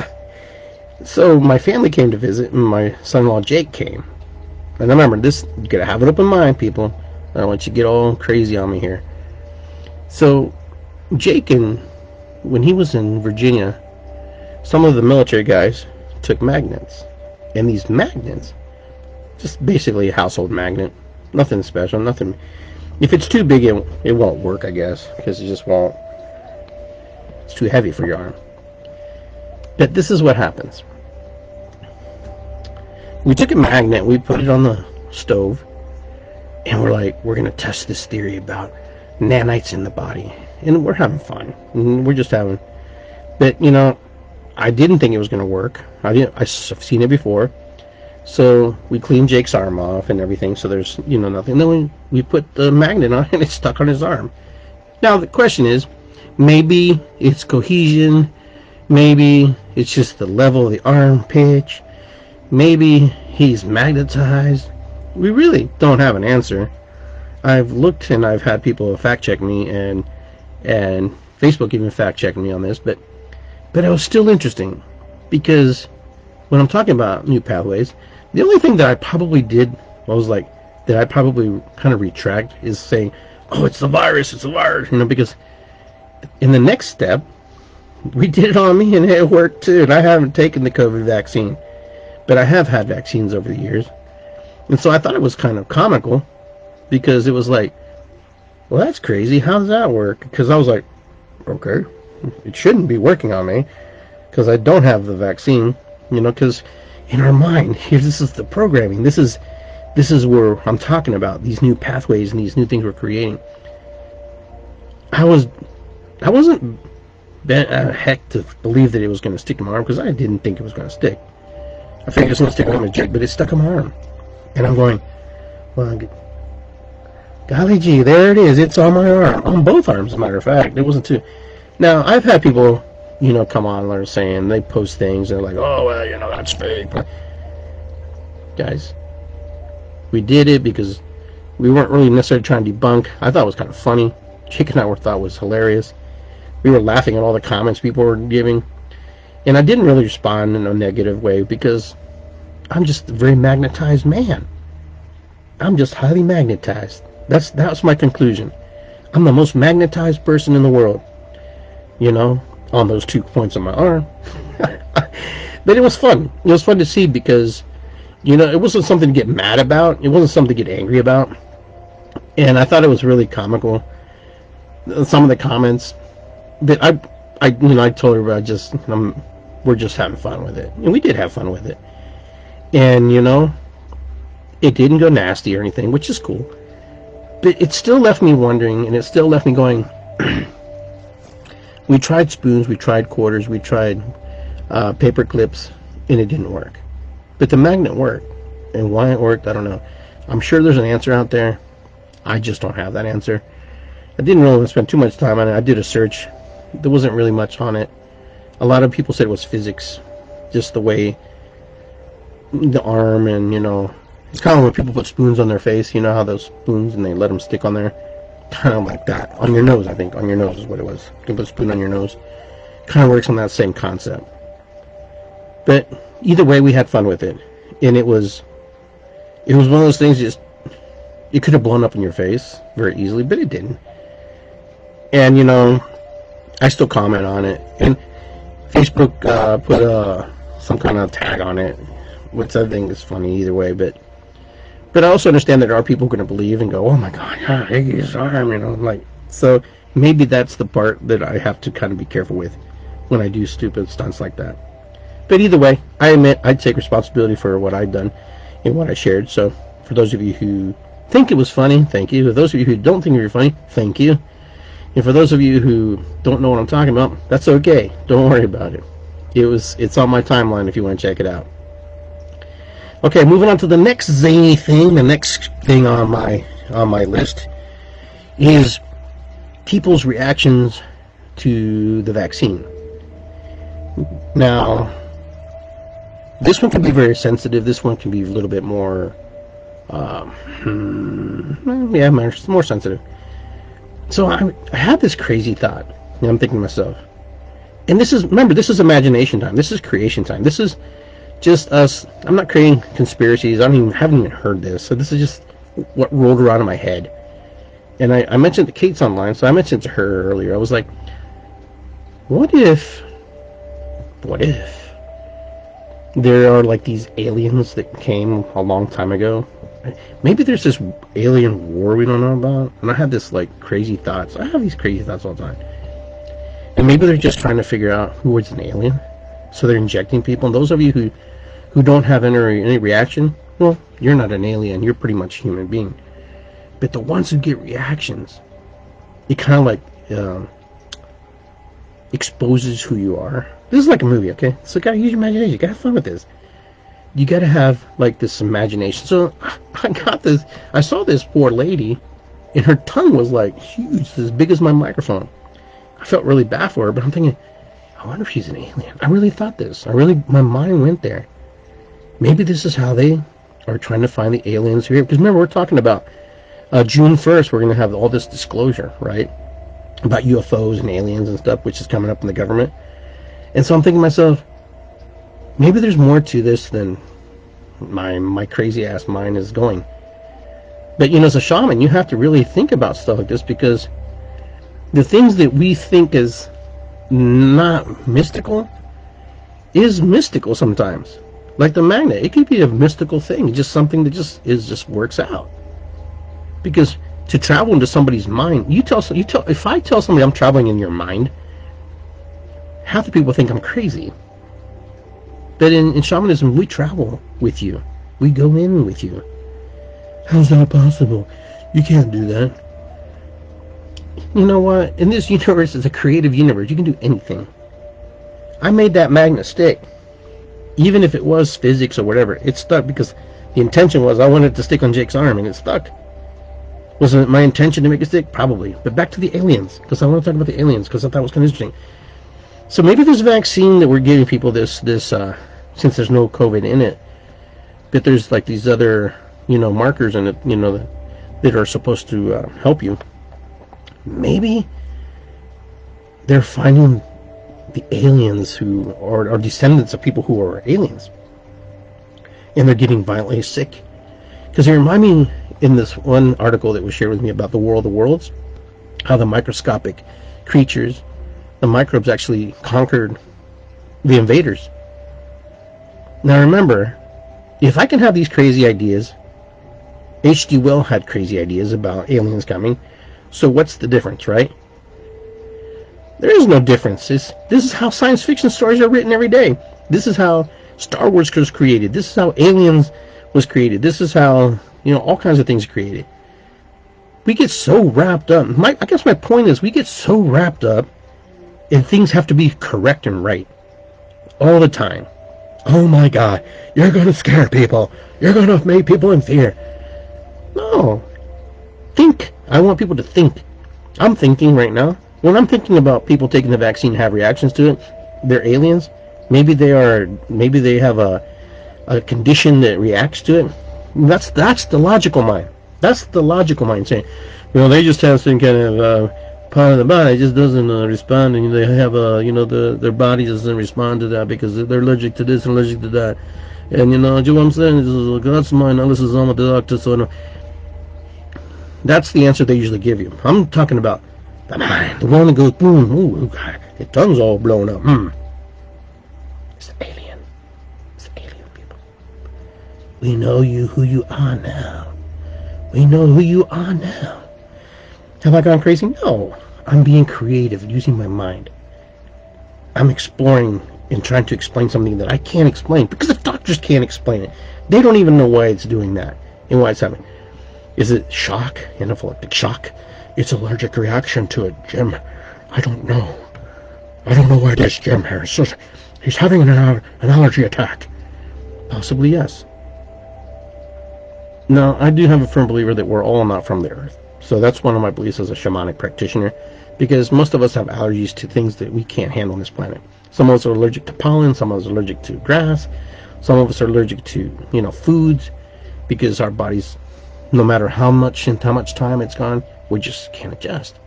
so my family came to visit, and my son-in-law Jake came. And remember, this you gotta have an open mind, people. I don't want you to get all crazy on me here. So, Jake, and when he was in Virginia, some of the military guys took magnets. And these magnets, just basically a household magnet, nothing special, nothing. If it's too big, it, it won't work, I guess, because it just won't. It's too heavy for your arm. But this is what happens. We took a magnet, we put it on the stove, and we're like, we're going to test this theory about nanites in the body. And we're having fun. And we're just having. But, you know, I didn't think it was going to work. I didn't. I've seen it before. So we cleaned Jake's arm off and everything. So there's you know nothing. then we we put the magnet on and it's stuck on his arm. Now the question is, maybe it's cohesion. Maybe it's just the level of the arm pitch. Maybe he's magnetized. We really don't have an answer. I've looked and I've had people fact check me and and Facebook even fact checked me on this, but but it was still interesting because when I'm talking about new pathways, the only thing that I probably did I was like that I probably kind of retract is saying, "Oh, it's the virus, it's the virus," you know, because in the next step, we did it on me and it worked too. And I haven't taken the COVID vaccine, but I have had vaccines over the years, and so I thought it was kind of comical because it was like, "Well, that's crazy. How does that work?" Because I was like, "Okay, it shouldn't be working on me because I don't have the vaccine, you know, because in our mind, here, this is the programming. This is this is where I'm talking about these new pathways and these new things we're creating. I was, I wasn't bent uh, heck to believe that it was going to stick in my arm because I didn't think it was going to stick. I figured it's gonna stick on my jig, but it stuck on my arm, and I'm going, well, golly gee, there it is. It's on my arm, on both arms, as a matter of fact. It wasn't too. Now I've had people, you know, come on, they're saying they post things, they're like, oh well, you know, that's fake. But guys, we did it because we weren't really necessarily trying to debunk. I thought it was kind of funny. Chick and I were thought was hilarious. We were laughing at all the comments people were giving. And I didn't really respond in a negative way because I'm just a very magnetized man. I'm just highly magnetized. That's that's my conclusion. I'm the most magnetized person in the world. You know, on those two points on my arm. but it was fun. It was fun to see because you know, it wasn't something to get mad about. It wasn't something to get angry about. And I thought it was really comical. Some of the comments that I I you know, I told her I just I'm we're just having fun with it. And we did have fun with it. And, you know, it didn't go nasty or anything, which is cool. But it still left me wondering, and it still left me going. we tried spoons, we tried quarters, we tried uh, paper clips, and it didn't work. But the magnet worked. And why it worked, I don't know. I'm sure there's an answer out there. I just don't have that answer. I didn't really spend too much time on it. I did a search. There wasn't really much on it a lot of people said it was physics, just the way the arm and you know it's kind of when people put spoons on their face. You know how those spoons and they let them stick on there, kind of like that on your nose. I think on your nose is what it was. You can put a spoon on your nose. Kind of works on that same concept. But either way, we had fun with it, and it was it was one of those things. Just it could have blown up in your face very easily, but it didn't. And you know, I still comment on it, and Facebook uh, put uh, some kind of tag on it, which I think is funny either way. But but I also understand that there are people going to believe and go, "Oh my God, yeah, Iggy's arm," you know, like so. Maybe that's the part that I have to kind of be careful with when I do stupid stunts like that. But either way, I admit I take responsibility for what I've done and what I shared. So for those of you who think it was funny, thank you. For those of you who don't think it was funny, thank you. And for those of you who don't know what I'm talking about, that's okay. Don't worry about it. It was it's on my timeline if you want to check it out. Okay, moving on to the next zany thing. The next thing on my on my list is people's reactions to the vaccine. Now, this one can be very sensitive. This one can be a little bit more, um, hmm, yeah, more, more sensitive. So I, I had this crazy thought. And I'm thinking to myself, and this is remember this is imagination time. This is creation time. This is just us. I'm not creating conspiracies. I don't even haven't even heard this. So this is just what rolled around in my head. And I, I mentioned that Kate's online, so I mentioned to her earlier. I was like, what if, what if there are like these aliens that came a long time ago maybe there's this alien war we don't know about. And I have this like crazy thoughts. I have these crazy thoughts all the time. And maybe they're just trying to figure out who was an alien. So they're injecting people. And those of you who who don't have any any reaction, well, you're not an alien. You're pretty much a human being. But the ones who get reactions, it kind of like um, exposes who you are. This is like a movie, okay? So gotta use your imagination. You gotta have fun with this you got to have like this imagination. So I got this. I saw this poor lady, and her tongue was like huge, as big as my microphone. I felt really bad for her, but I'm thinking, I wonder if she's an alien. I really thought this. I really, my mind went there. Maybe this is how they are trying to find the aliens here. Because remember, we're talking about uh, June 1st. We're going to have all this disclosure, right, about UFOs and aliens and stuff, which is coming up in the government. And so I'm thinking to myself, maybe there's more to this than my my crazy ass mind is going. But you know, as a shaman, you have to really think about stuff like this because the things that we think is not mystical is mystical sometimes. Like the magnet, it could be a mystical thing, just something that just is just works out. Because to travel into somebody's mind, you tell you tell if I tell somebody I'm traveling in your mind, half the people think I'm crazy. But in, in shamanism, we travel with you. We go in with you. How's that possible? You can't do that. You know what? In this universe, it's a creative universe. You can do anything. I made that magnet stick. Even if it was physics or whatever, it stuck because the intention was I wanted to stick on Jake's arm and it stuck. Wasn't it my intention to make it stick? Probably. But back to the aliens, because I want to talk about the aliens, because I thought it was kind of interesting. So maybe this vaccine that we're giving people, this, this, uh, since there's no COVID in it, but there's like these other, you know, markers in it, you know, that, that are supposed to uh, help you. Maybe they're finding the aliens who are, are descendants of people who are aliens, and they're getting violently sick. Because they remind me in this one article that was shared with me about the War of the Worlds, how the microscopic creatures, the microbes actually conquered the invaders. Now remember, if I can have these crazy ideas, H.G. Wells had crazy ideas about aliens coming, so what's the difference, right? There is no difference. It's, this is how science fiction stories are written every day. This is how Star Wars was created. This is how Aliens was created. This is how you know, all kinds of things are created. We get so wrapped up. My, I guess my point is we get so wrapped up and things have to be correct and right all the time. Oh my God, you're going to scare people. You're going to make people in fear. No. Think. I want people to think. I'm thinking right now. When I'm thinking about people taking the vaccine have reactions to it, they're aliens. Maybe they are. Maybe they have a a condition that reacts to it. That's that's the logical mind. That's the logical mind saying, you know, they just have some kind of uh, part of the body just doesn't uh, respond, and they have a, you know, the their body doesn't respond to that because they're allergic to this and allergic to that, and you know, you know what I'm saying? This is God's mind. Now this is on the doctor, so. No. That's the answer they usually give you. I'm talking about the mind, the one that goes boom, ooh, God, the tongue's all blown up. Hmm. It's an alien. It's the alien people. We know you who you are now. We know who you are now. Have I gone crazy? No. I'm being creative, using my mind. I'm exploring and trying to explain something that I can't explain because the doctors can't explain it. They don't even know why it's doing that and why it's happening. Is it shock, anaphylactic shock? It's allergic reaction to it, Jim. I don't know. I don't know why it is, Jim Harris. He's having an, uh, an allergy attack. Possibly yes. No, I do have a firm believer that we're all not from the earth. So that's one of my beliefs as a shamanic practitioner, because most of us have allergies to things that we can't handle on this planet. Some of us are allergic to pollen, some of us are allergic to grass, some of us are allergic to, you know, foods, because our bodies, no matter how much and how much time it's gone, we just can't adjust.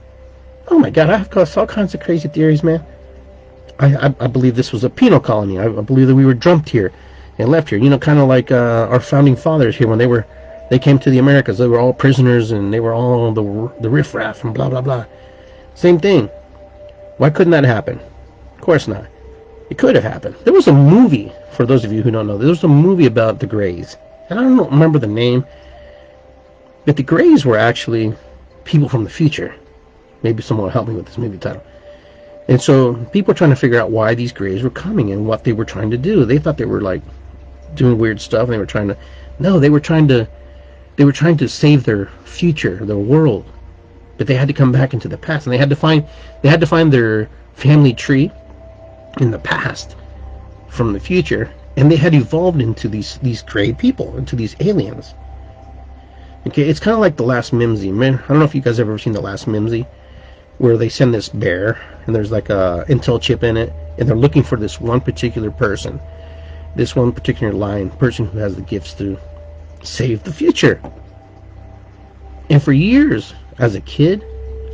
Oh my God, I've got all kinds of crazy theories, man. I, I, I believe this was a penal colony. I, I, believe that we were dumped here and left here. You know, kind of like uh, our founding fathers here when they were they came to the Americas. They were all prisoners and they were all the the riffraff and blah blah blah. Same thing. Why couldn't that happen? Of course not. It could have happened. There was a movie, for those of you who don't know, there was a movie about the Greys. And I don't remember the name. But the Greys were actually people from the future. Maybe someone will help me with this movie title. And so people were trying to figure out why these Greys were coming and what they were trying to do. They thought they were like doing weird stuff. And they were trying to, no, they were trying to they were trying to save their future, their world, but they had to come back into the past, and they had to find they had to find their family tree in the past from the future, and they had evolved into these these gray people, into these aliens. Okay, it's kind of like the last Mimzy. Man, I don't know if you guys ever seen the last Mimzy, where they send this bear, and there's like a intel chip in it, and they're looking for this one particular person, this one particular line, person who has the gifts to save the future. And for years, as a kid,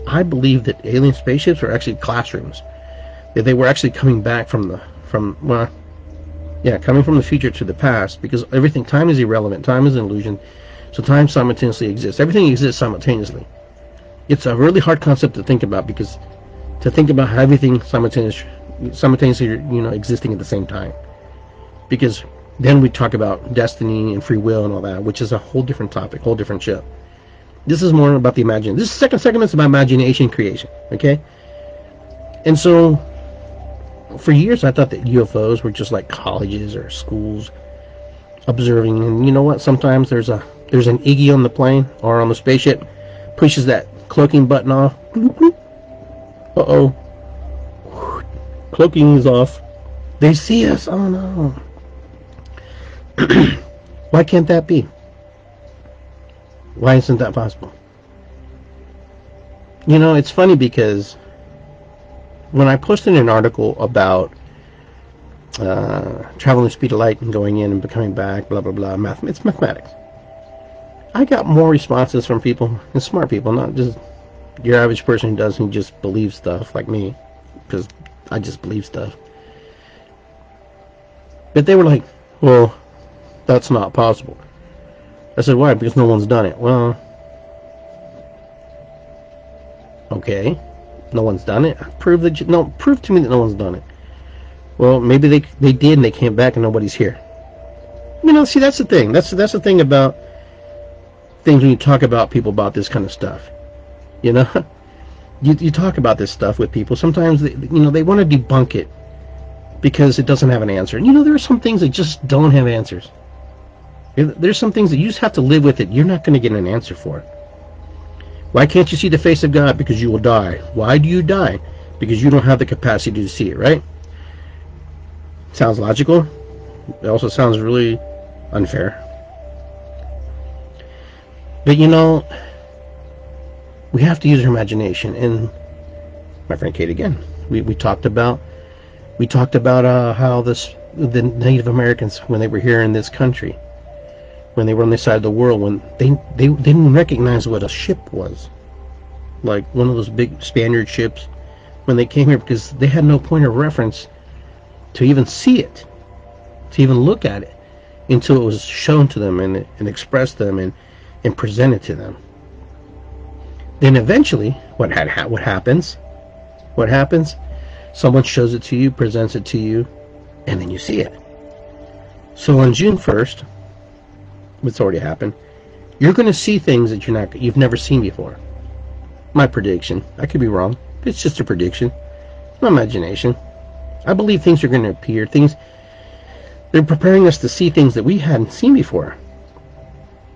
I believed that alien spaceships were actually classrooms. That they were actually coming back from the from well, yeah, coming from the future to the past because everything time is irrelevant. Time is an illusion. So time simultaneously exists. Everything exists simultaneously. It's a really hard concept to think about because to think about everything simultaneously simultaneously you know existing at the same time because then we talk about destiny and free will and all that, which is a whole different topic, whole different show. This is more about the imagination. This second segment is about imagination creation, okay? And so, for years, I thought that UFOs were just like colleges or schools observing. And you know what? Sometimes there's a there's an Iggy on the plane or on the spaceship, pushes that cloaking button off. Uh oh, cloaking is off. They see us. Oh no. Why can't that be? Why isn't that possible? You know, it's funny because when I posted an article about uh, traveling the speed of light and going in and becoming back, blah blah blah, math, it's mathematics. I got more responses from people and smart people, not just your average person who doesn't just believe stuff like me, because I just believe stuff. But they were like, well, that's not possible. I said, why? Because no one's done it. Well, okay, no one's done it. Prove that you, no, prove to me that no one's done it. Well, maybe they they did and they came back and nobody's here. You know, see, that's the thing. That's that's the thing about things when you talk about people about this kind of stuff. You know, you you talk about this stuff with people. Sometimes they, you know they want to debunk it because it doesn't have an answer. And you know, there are some things that just don't have answers. There's some things that you just have to live with it. You're not going to get an answer for it. Why can't you see the face of God? Because you will die. Why do you die? Because you don't have the capacity to see it, right? Sounds logical. It also sounds really unfair. But you know, we have to use our imagination. And my friend Kate again, we, we talked about we talked about uh, how this the Native Americans when they were here in this country, when they were on this side of the world, when they they, they didn't recognize what a ship was, like one of those big Spaniard ships, when they came here because they had no point of reference to even see it, to even look at it, until it was shown to them and, and expressed to them and, and presented to them. Then eventually, what had ha- what happens? What happens? Someone shows it to you, presents it to you, and then you see it. So on June 1st, what's already happened, you're going to see things that you're not you've never seen before. My prediction. I could be wrong. It's just a prediction. My imagination. I believe things are going to appear. Things they're preparing us to see things that we hadn't seen before.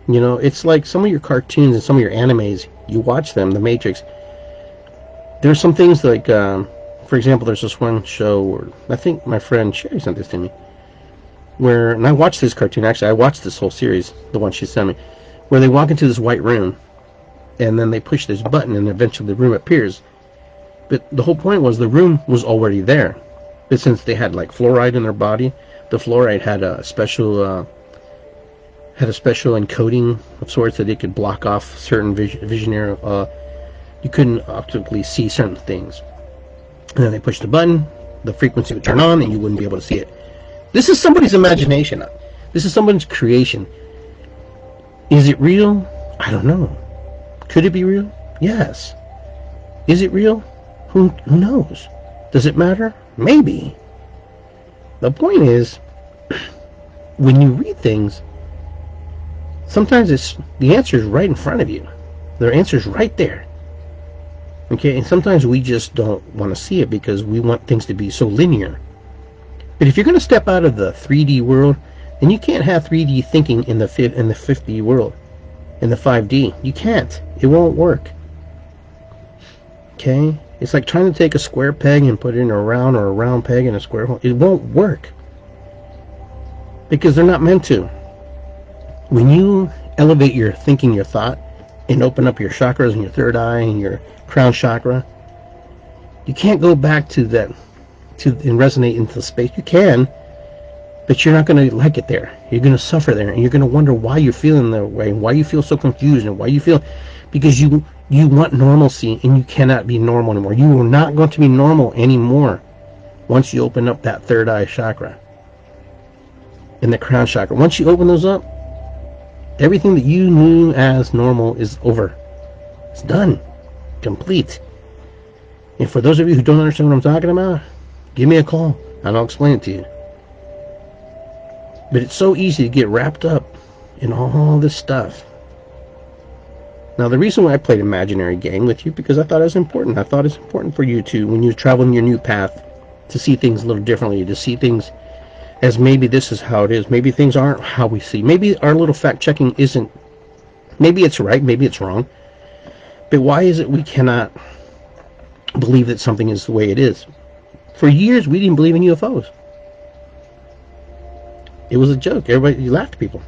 You know, it's like some of your cartoons and some of your animes. You watch them, The Matrix. There's some things like um, for example, there's this one show I think my friend Sherry sent this to me, where and I watched this cartoon. Actually, I watched this whole series, the one she sent me, where they walk into this white room, and then they push this button, and eventually the room appears. But the whole point was the room was already there, but since they had like fluoride in their body, the fluoride had a special uh, had a special encoding of sorts that it could block off certain vision, visionary. Uh, you couldn't optically see certain things and then they push the button, the frequency would turn on, and you wouldn't be able to see it. This is somebody's imagination. This is someone's creation. Is it real? I don't know. Could it be real? Yes. Is it real? Who, who knows? Does it matter? Maybe. The point is, when you read things, sometimes it's the answer is right in front of you. The answer is right there. Okay, and sometimes we just don't want to see it because we want things to be so linear. But if you're going to step out of the 3D world, then you can't have 3D thinking in the in the 5D world, in the 5D. You can't. It won't work. Okay, it's like trying to take a square peg and put it in a round or a round peg in a square hole. It won't work because they're not meant to. When you elevate your thinking, your thought, and open up your chakras and your third eye and your crown chakra. You can't go back to that to and resonate into the space. You can, but you're not going to like it there. You're going to suffer there, and you're going to wonder why you're feeling that way, why you feel so confused, and why you feel because you you want normalcy, and you cannot be normal anymore. You are not going to be normal anymore once you open up that third eye chakra and the crown chakra. Once you open those up, everything that you knew as normal is over. It's done complete. And for those of you who don't understand what I'm talking about, give me a call and I'll explain it to you. But it's so easy to get wrapped up in all this stuff. Now, the reason why I played imaginary game with you because I thought it was important. I thought it's important for you to, when you're traveling your new path, to see things a little differently, to see things as maybe this is how it is. Maybe things aren't how we see. Maybe our little fact checking isn't. Maybe it's right. Maybe it's wrong. But why is it we cannot believe that something is the way it is? For years, we didn't believe in UFOs. It was a joke. Everybody you laughed at people.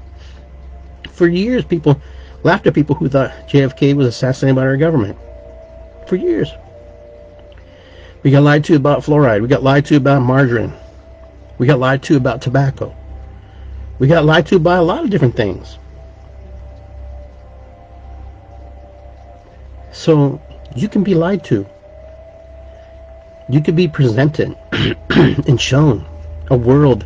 For years, people laughed at people who thought JFK was assassinated by our government. For years. We got lied to about fluoride. We got lied to about margarine. We got lied to about tobacco. We got lied to by a lot of different things. So you can be lied to. You could be presented and shown a world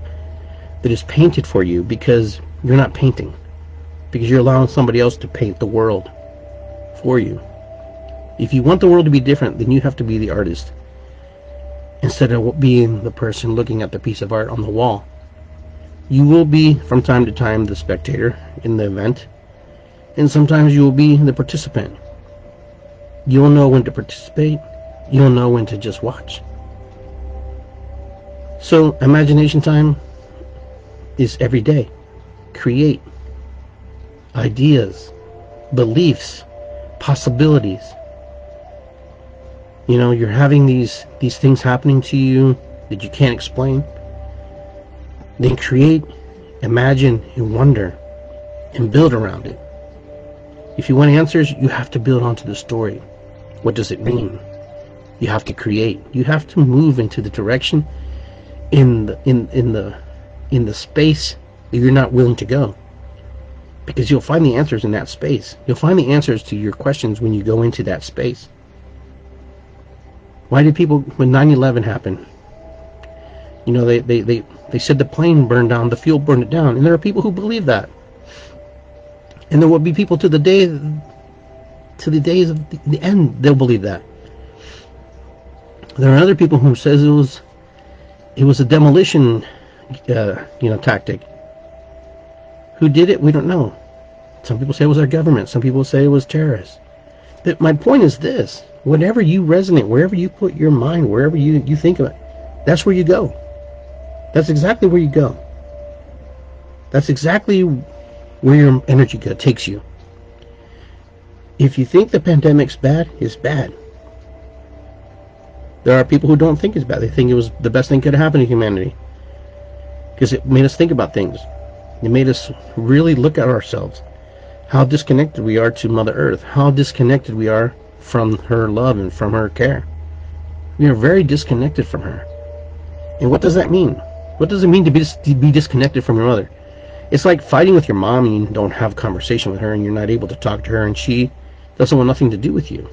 that is painted for you because you're not painting. Because you're allowing somebody else to paint the world for you. If you want the world to be different, then you have to be the artist. Instead of being the person looking at the piece of art on the wall. You will be, from time to time, the spectator in the event. And sometimes you will be the participant. You'll know when to participate. You'll know when to just watch. So, imagination time is every day. Create ideas, beliefs, possibilities. You know, you're having these these things happening to you that you can't explain. Then create, imagine, and wonder, and build around it. If you want answers, you have to build onto the story. What does it mean? You have to create. You have to move into the direction in the in in the in the space that you're not willing to go. Because you'll find the answers in that space. You'll find the answers to your questions when you go into that space. Why did people when 9-11 happened? You know, they, they, they, they said the plane burned down, the fuel burned it down, and there are people who believe that. And there will be people to the day to the days of the, the end they'll believe that. There are other people who says it was it was a demolition uh, you know tactic. Who did it? We don't know. Some people say it was our government. Some people say it was terrorists. But my point is this: whatever you resonate, wherever you put your mind, wherever you you think of it, that's where you go. That's exactly where you go. That's exactly where your energy takes you. If you think the pandemic's bad, it's bad. There are people who don't think it's bad. They think it was the best thing could happen to humanity. Because it made us think about things. It made us really look at ourselves. How disconnected we are to Mother Earth. How disconnected we are from her love and from her care. We are very disconnected from her. And what does that mean? What does it mean to be, to be disconnected from your mother? It's like fighting with your mom and you don't have a conversation with her and you're not able to talk to her and she doesn't want nothing to do with you.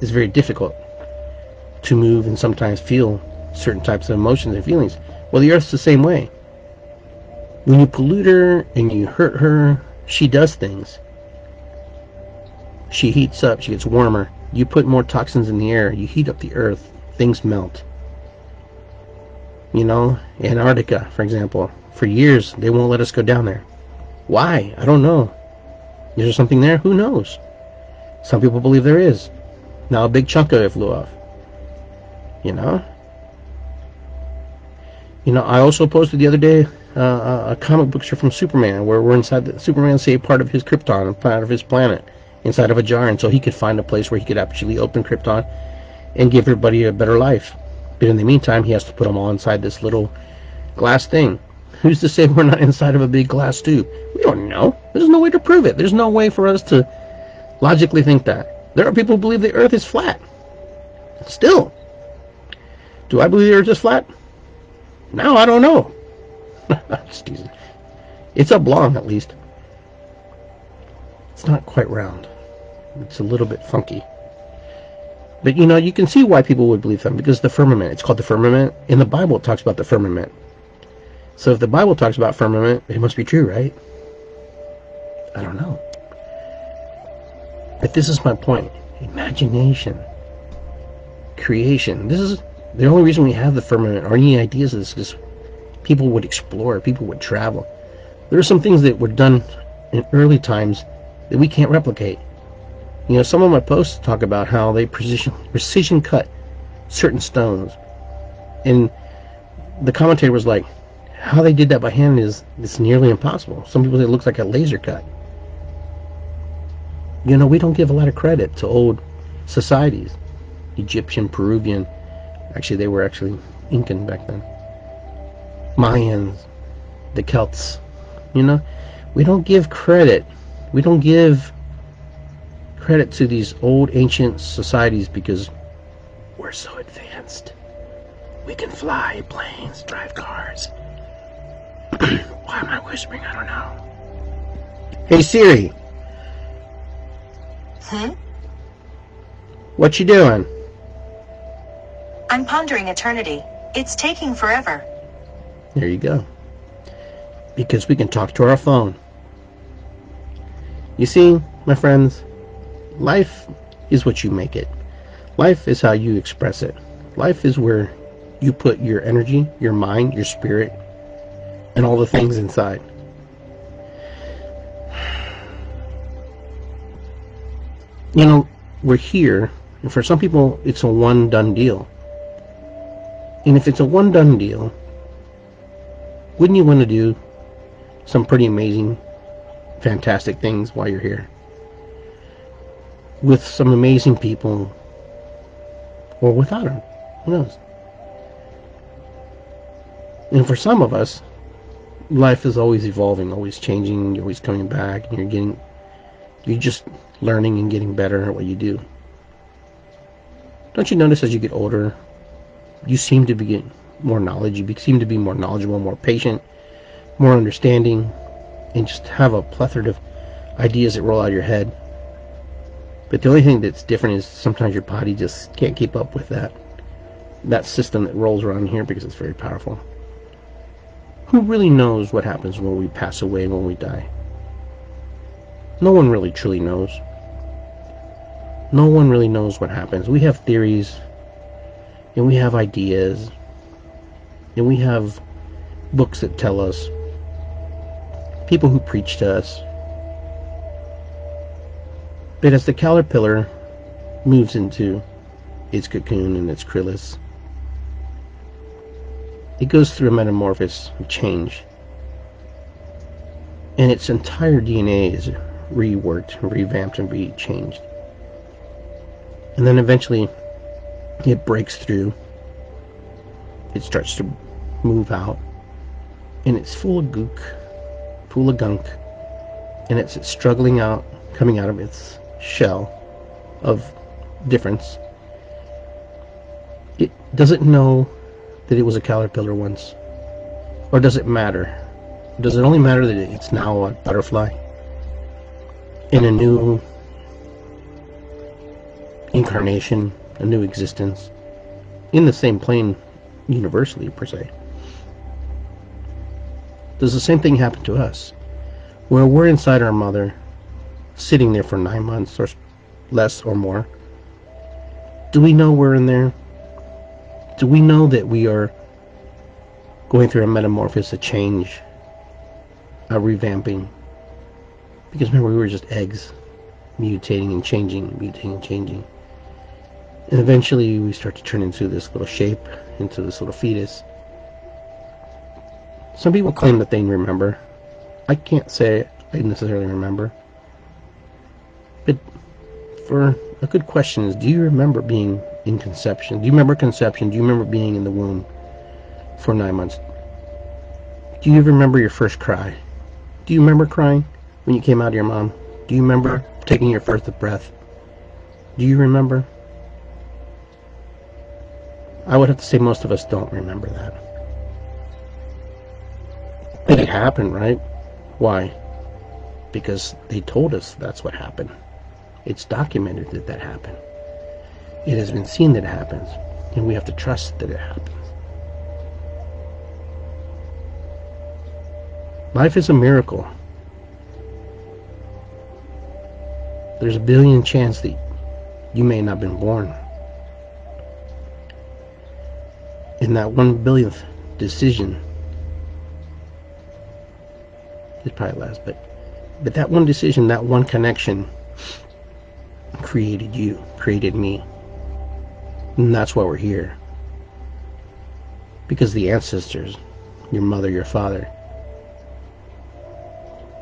It's very difficult to move and sometimes feel certain types of emotions and feelings. Well, the Earth's the same way. When you pollute her and you hurt her, she does things. She heats up, she gets warmer. You put more toxins in the air, you heat up the Earth, things melt. You know, Antarctica, for example, for years they won't let us go down there. Why? I don't know. Is there something there? Who knows? Some people believe there is. Now a big chunk of it flew off. You know? You know, I also posted the other day uh, a comic book strip from Superman where we're inside the Superman say part of his Krypton, part of his planet, inside of a jar, and so he could find a place where he could actually open Krypton and give everybody a better life. But in the meantime, he has to put them all inside this little glass thing. Who's to say we're not inside of a big glass tube? We don't know. There's no way to prove it. There's no way for us to logically think that. There are people who believe the earth is flat. Still. Do I believe the earth is flat? No, I don't know. Just teasing. It's oblong, at least. It's not quite round. It's a little bit funky. But you know, you can see why people would believe them because the firmament. It's called the firmament. In the Bible, it talks about the firmament. So if the Bible talks about firmament, it must be true, right? I don't know. But this is my point. Imagination. Creation. This is the only reason we have the firmament or any ideas is because people would explore, people would travel. There are some things that were done in early times that we can't replicate. You know, some of my posts talk about how they precision precision cut certain stones. And the commentator was like, how they did that by hand is it's nearly impossible. Some people say it looks like a laser cut. You know, we don't give a lot of credit to old societies. Egyptian, Peruvian, actually they were actually Incan back then. Mayans, the Celts. You know, we don't give credit. We don't give credit to these old ancient societies because we're so advanced. We can fly planes, drive cars. Why am I whispering? I don't know. Hey Siri. Hmm? What you doing? I'm pondering eternity. It's taking forever. There you go. Because we can talk to our phone. You see, my friends, life is what you make it. Life is how you express it. Life is where you put your energy, your mind, your spirit, and all the things inside. You know, we're here, and for some people, it's a one done deal. And if it's a one done deal, wouldn't you want to do some pretty amazing, fantastic things while you're here? With some amazing people, or without them. Who knows? And for some of us, life is always evolving, always changing, you're always coming back, and you're getting, you're just learning and getting better at what you do. Don't you notice as you get older, you seem to be getting more knowledge, you seem to be more knowledgeable, more patient, more understanding, and just have a plethora of ideas that roll out of your head. But the only thing that's different is sometimes your body just can't keep up with that that system that rolls around here because it's very powerful. Who really knows what happens when we pass away when we die? No one really truly knows. No one really knows what happens. We have theories and we have ideas and we have books that tell us people who preach to us but as the caterpillar moves into its cocoon and its chrysalis, it goes through a metamorphosis of change. And its entire DNA is reworked, revamped, and re-changed. And then eventually it breaks through. It starts to move out. And it's full of gook, full of gunk. And it's struggling out, coming out of its shell of difference. It doesn't know that it was a caterpillar once. Or does it matter? Does it only matter that it's now a butterfly? In a new incarnation, a new existence, in the same plane universally, per se. Does the same thing happen to us? Where we're inside our mother, sitting there for nine months or less or more. Do we know we're in there? Do we know that we are going through a metamorphosis, a change, a revamping? Because remember, we were just eggs, mutating and changing, mutating and changing. And eventually we start to turn into this little shape, into this little fetus. Some people claim that they remember. I can't say I necessarily remember. But for a good question is, do you remember being in conception? Do you remember conception? Do you remember being in the womb for nine months? Do you remember your first cry? Do you remember crying when you came out of your mom? Do you remember taking your first breath? Do you remember? I would have to say most of us don't remember that. It happened, right? Why? Because they told us that's what happened. It's documented that that happened. It has been seen that it happens, and we have to trust that it happens. Life is a miracle. There's a billion chance that you may not have been born. In that one billionth decision, it's probably less, but but that one decision, that one connection created you, created me. And that's why we're here. Because the ancestors, your mother, your father,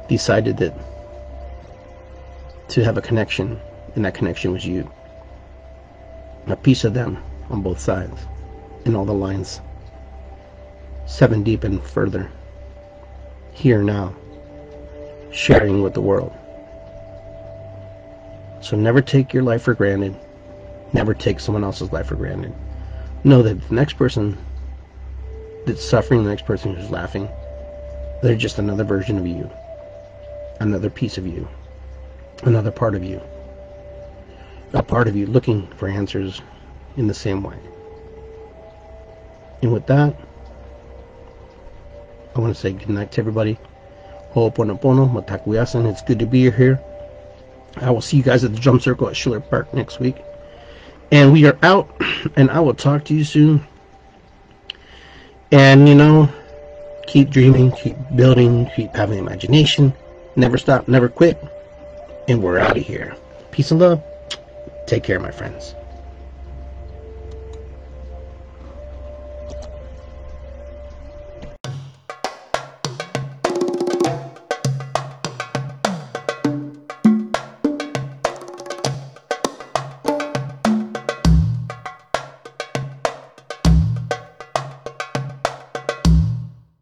decided that to have a connection, and that connection was you. A piece of them on both sides, in all the lines, seven deep and further. here now, sharing with the world. So never take your life for granted. Never take someone else's life for granted. Know that the next person that's suffering, the next person who's laughing, they're just another version of you, another piece of you, another part of you, a part of you looking for answers in the same way. And with that, I want to say good night to everybody. Ho'oponopono, Mitakuye Oyasin. It's good to be here. I will see you guys at the Drum Circle at Schiller Park next week. And we are out, and I will talk to you soon. And, you know, keep dreaming, keep building, keep having imagination. Never stop, never quit. And we're out of here. Peace and love. Take care, my friends.